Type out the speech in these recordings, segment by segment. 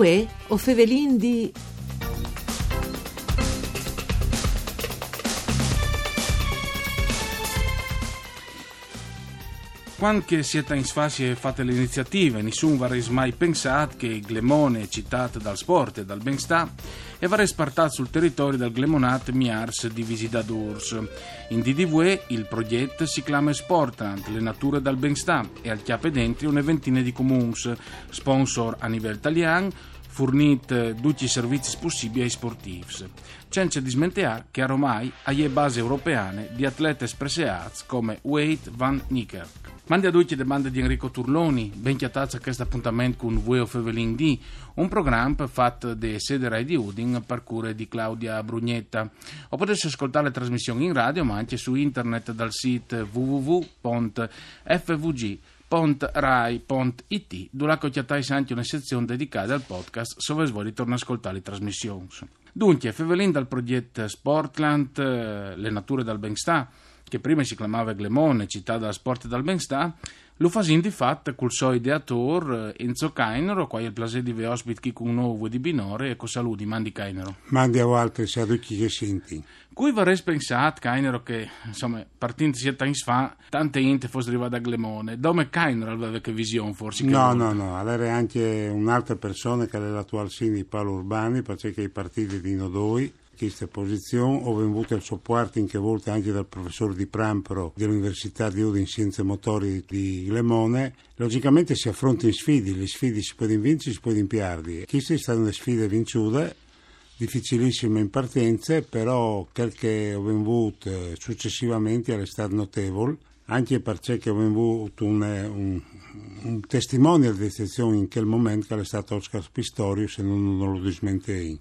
Uè, o fevelin di... Quando siete in sfassi e fate le iniziative, nessuno avreste mai pensato che il Glemone citato dal sport e dal benstà e varrà spartato sul territorio del Glemonat Miars di Visitadors. In DDV il progetto si chiama Sportland, le nature dal benstà e al chiappe dentro una ventina di comuns, sponsor a livello italiano, fornit tutti i servizi possibili ai sportivi. Senza dismenteare che ormai ha le basi europee di atlete espresseati come Wade Van Niekerk. Mandi a tutti le bande di Enrico Turloni, ben chiatazza a questo appuntamento con Voi of Evelyn D, un programma fatto da sede Rai di Udin per cure di Claudia Brugnetta. O potete ascoltare le trasmissioni in radio ma anche su internet dal sito www.fvg.rai.it dove c'è anche una sezione dedicata al podcast dove voi ritorno ad ascoltare le trasmissioni. Dunque, Fevelin dal progetto Sportland, eh, le nature dal benestà, che prima si chiamava Glemone, città da sport e dal benestà, lo fasin di fatto col suo ideatore Enzo Cainero, qua è il piacere di ospiti qui con nuovo di Binore e con saluti, mandi Cainero. Mandi a altri, se a tutti che senti. Cui vorrei pensare, Cainero, che insomma, partendo sia tanti fa, tante gente fosse arrivate da Glemone, dove Cainero aveva che visione forse? Che no, no, no, avere anche un'altra persona che è l'attuale sindaco Paolo Urbani, perché i partiti di Nodoi, questa posizione, ho venuto il supporto in che volte anche dal professore di Prampro dell'Università di Udine in Scienze Motori di Glemone. Logicamente si affrontano sfide, le sfide si possono vincere, si possono impiardi. Queste sono le sfide vinciute, difficilissime in partenza, però quel che ho venuto successivamente è stato notevole, anche perché ho avuto un, un, un testimonial di eccezione in quel momento che è stato Oscar Pistorius e non, non lo dismentei.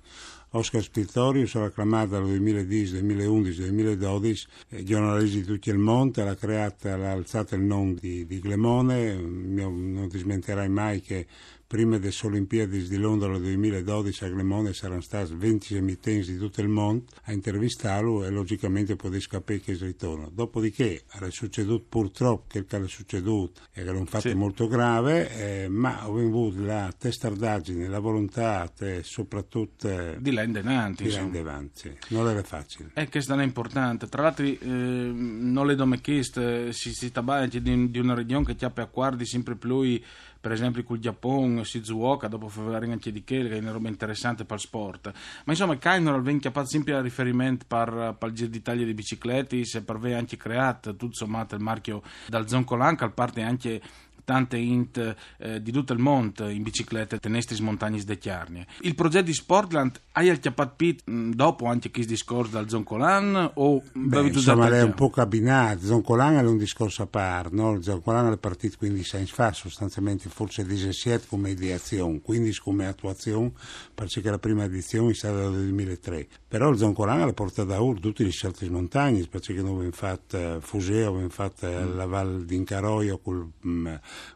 Oscar Pistorius era acclamato nel 2010, 2011, 2012, eh, giornalisti di tutto il mondo, l'ha creata, l'ha alzato il nome di, di Glemone, non dismenterai mai che prima delle Olimpiadi di Londra del 2012 a Glemone saranno stati 20 emittenti di tutto il mondo a intervistarlo e logicamente potete capire che ritorno. Dopodiché è succeduto purtroppo quel che è succeduto e che è un fatto sì. molto grave, eh, ma ho avuto la testardaggine, la volontà e soprattutto eh, di lende avanti. Di lende avanti. Non era facile. È che è importante. Tra l'altro eh, non le dome chiste, si, si tabà di, di una regione che ha acquardi sempre più per esempio col Giappone, Shizuoka, dopo fare anche di che, che è una roba interessante per il sport. Ma insomma, Kainor viene capace sempre a riferimento per, il Giro d'Italia di biciclette, se per aver anche creato tutto sommato il marchio dal Zoncolanca, al parte anche tante int eh, di tutto il mondo in bicicletta tenestris montagnes de Chiarnie. Il progetto di Sportland hai acchiappato Pit mm, dopo anche questo discorso dal Zoncolan o Beh, insomma è un po' cabinato Zoncolan è un discorso a parte no? Zoncolan è partito 15 anni fa sostanzialmente forse 17 come ideazione 15 come attuazione perché la prima edizione è stata nel 2003 però il Zoncolan l'ha portato a Ur tutte le scelte montagne perché noi abbiamo fatto eh, Fuseo abbiamo fatto eh, mm. la Val d'Incaroio col mm,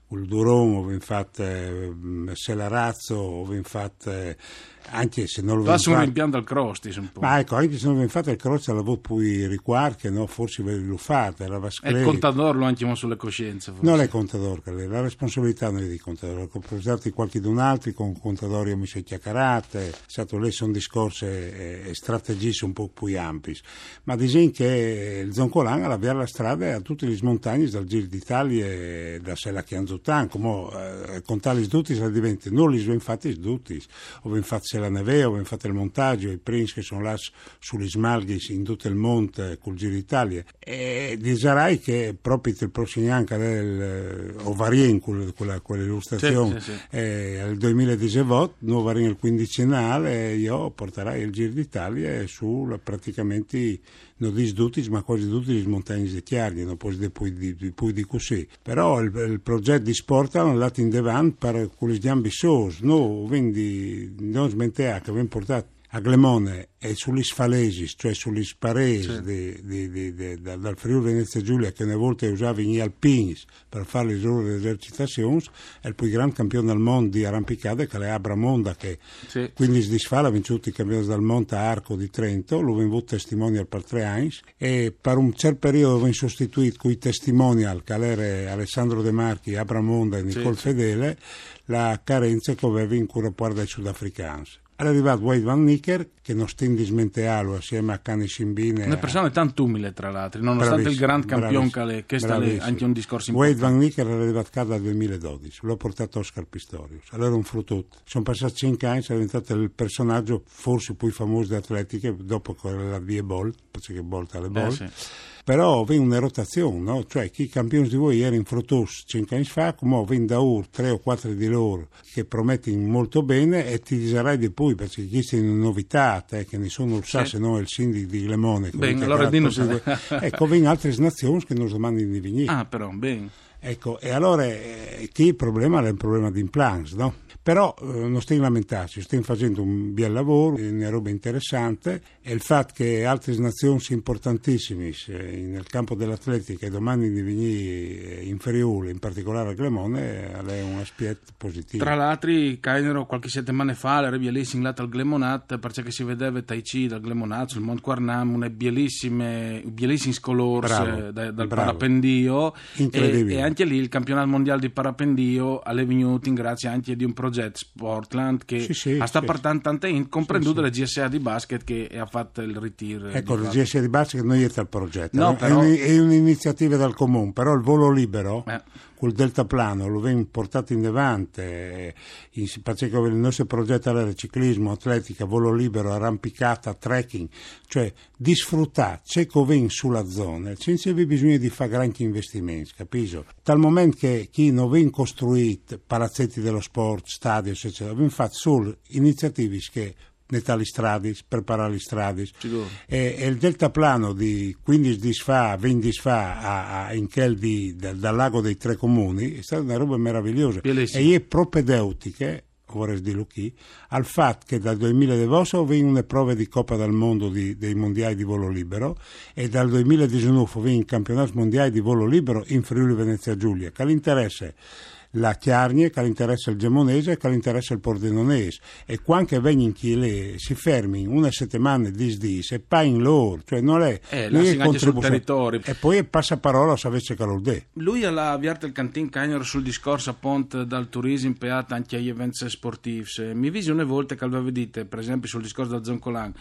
il Duron, ho fatto eh, Selarazzo, ho fatto anche se non lo su un rimpianto al crosti un po'. ma ecco anche se non vi fate il crosti l'avevo poi riquarche no? forse ve lo fate era è il contador lo andiamo sulle coscienze forse. non è il contador la responsabilità non è di contador. Ho portato qualche d'un altro con contadori mi si chiacchierate. Stato lì sono discorsi e, e strategie un po' più ampi ma disegno che il Zoncolan aveva la strada a tutte le montagne dal Giro d'Italia e da Sella Chianzutan come eh, contare tutti se diventa non li sono fatti tutti ho infatti se la neve, abbiamo fatto il montaggio, i prince che sono là sugli smalghi in tutto il monte col Giro d'Italia. E dirai che proprio il prossimo anno, del, o varien quella, quell'illustrazione, sì, sì, sì. Eh, nel 2018, noi varien il quindicinale e io porterai il Giro d'Italia su praticamente non dico tutti, ma quasi tutti le montagne di Chiari, non poi, poi, poi di così. Però il, il progetto di sport è andato in avanti per quelli ambiziosi, no, quindi non smentea che abbiamo portato a Glemone e sugli Sfalesis, cioè sugli Spares Sì. di- di- di- di- da- dal Friuli Venezia Giulia che una volta usava gli alpini per fare le loro esercitazioni, è il più grande campione del mondo di arrampicata che è Abramonda che Sì. quindi si disfà ha vinto i campioni del Monte a Arco di Trento, lo venduto testimonial per tre anni e per un certo periodo vengono sostituiti con i testimonial che erano Alessandro De Marchi, Abramonda e Nicole sì. Fedele la carenza che aveva in cura riguardo ai sudafricani. È arrivato Wade Van Nicker che non sta in dismentealo assieme a Cani Simbine Una persona tanto umile, tra l'altro, nonostante il Bravissimo, grande campione bravissimo, che, che sta lì, anche un discorso Wade importante. Van Nicker era arrivato qua dal 2012, l'ho portato a Oscar Pistorius, allora un frutto. Sono passati 5 anni, è diventato il personaggio forse più famoso di atletica dopo quella via Bolt, perché Bolt alle Eh, Bolt. sì. Però viene una rotazione, no? cioè chi campioni di voi erano in fruttos 5 anni fa, come viene da ur 3 o 4 di loro che promettono molto bene e ti disarai di poi perché queste sono novità, eh, che ne sono il sa Sì. se no il sindaco di Lemone. che Bene, dice allora era così- ecco, vengono altre nazioni che non domandano di venire. Ah, però, bene. Ecco, e allora eh, chi il problema è un problema di implants, no? Però eh, non stiamo a lamentarci, stiamo facendo un bel lavoro, è una roba interessante e il fatto che altre nazioni importantissime eh, nel campo dell'atletica e domani venire in Friuli, in particolare a Glemone, è un aspetto positivo. Tra l'altro, Cainero qualche settimana fa era bellissimo là al Glemonat perché si vedeva Tai Chi dal Glemonat sul Mont Quarnam, una colors Bravo, eh, da- dal bravo. parapendio e, Incredibile. e anche lì il campionato mondiale di parapendio è venuto in grazie anche di un progetto Sportland che Sì, sì, ha sta sì. portando tante in, comprenduto Sì, le GSA di basket che ha fatto il ritiro. Ecco, di il fatto. GS di Basket non è il progetto, No, è, però- un- è un'iniziativa dal comune, però il volo libero Eh. Col deltaplano lo viene portato in avanti, eh, in, perché il nostro progetto era ciclismo, atletica, volo libero, arrampicata, trekking, cioè di sfruttare ciò che viene sulla zona, senza avere bisogno di fare grandi investimenti, capisci? Dal momento che chi non viene costruito palazzetti dello sport, stadi, eccetera, viene fatto solo iniziative che tali strade, preparare le strade, e, e il deltaplano di 15 di sfa, 20 di sfa a, a- in quel di, dal, dal lago dei tre comuni è stata una roba meravigliosa. Bellissimo. e è propedeutiche vorrei dirlo qui, al fatto che dal 2012 vengono le prove di Coppa del Mondo di- dei mondiali di volo libero e dal 2019 vengono i campionati mondiali di volo libero in Friuli Venezia Giulia, che l'interesse la Chiarnie, che l'interessa il Gemonese e che l'interessa il Pordenonese. E quando vengono in Chile si fermi una settimana dis dis e pagano loro, cioè non è, Eh, è sul territorio. E poi passa parola se avesse calore. Lui ha avviato il cantin Cagnero sul discorso appunto dal turismo peato anche agli eventi sportivi. Mi visi una volta che aveva detto, per esempio sul discorso da Zoncolan,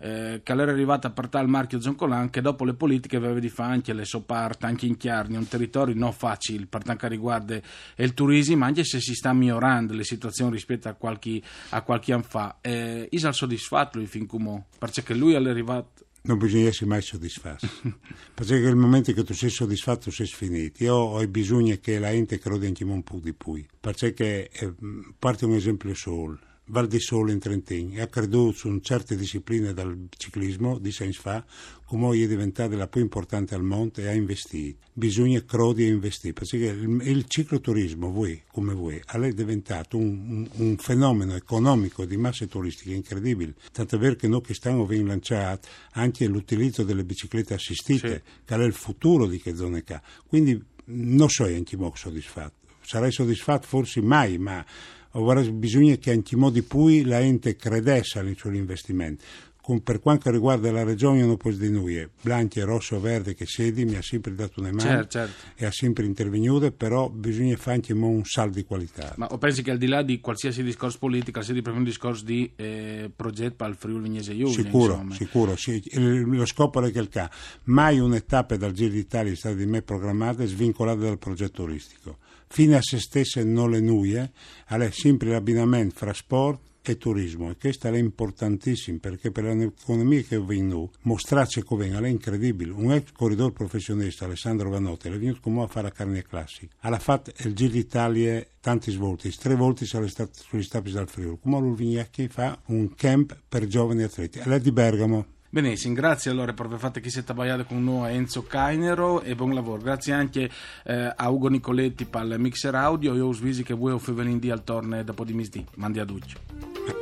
eh, che era arrivata a partire il marchio Zoncolan, che dopo le politiche aveva di fare anche le soparte, anche in Chiarni, un territorio non facile per quanto riguarda il turismo, anche se si sta migliorando le situazioni rispetto a qualche, a qualche anno fa. Eh, Isa soddisfatto lui fin come, perché lui è arrivato Non bisogna essere mai soddisfatti. Perché nel momento che tu sei soddisfatto sei finito. Io ho bisogno che la gente creda anche un po' di più. Perché eh, parte un esempio solo. Val di Sole in Trentino e ha creduto su certe discipline del ciclismo di anni fa come è diventata la più importante al mondo e ha investito. Bisogna credere e investire perché il, il cicloturismo, voi come voi, è diventato un, un, un fenomeno economico di masse turistiche incredibile. Tanto è vero che noi che stiamo venendo lanciato anche l'utilizzo delle biciclette assistite, Sì. che è il futuro di che zone qua. Quindi non sono anche molto soddisfatto. Sarei soddisfatto forse mai, ma ora bisogna che anche in modi più la gente credesse nei suoi investimenti. Con- per quanto riguarda la regione non può di noi, Blanchi, Rosso, Verde che sedi mi ha sempre dato una mano Certo, certo. e ha sempre intervenuto, però bisogna fare anche un salto di qualità. Ma pensi che al di là di qualsiasi discorso politico, sia di proprio un discorso di eh, progetto per il Friuli Vignese Giulia, Sicuro, insomma. sicuro, sì. Lo scopo è che il ca. Mai un'etapa dal Giro d'Italia è stata di me programmata e svincolata dal progetto turistico. Fine a se stesse non le nuie, è sempre l'abbinamento fra sport e turismo e questo è importantissimo perché per l'economia che vengono mostrarci come è incredibile. Un ex corridore professionista Alessandro Vanotti è venuto come a fare la carne classica. Ha fatto il Giro d'Italia tanti svolti tre volte sugli stappi dal Friuli. Come lui Vignacchi fa un camp per giovani atleti? È di Bergamo Benissimo, grazie allora per aver fatto chi siete abbagliato con noi Enzo Cainero e buon lavoro. Grazie anche eh, a Ugo Nicoletti per il mixer audio. Io us visi che voi o fevelin al torne dopo di misdì. Mandi a Duccio.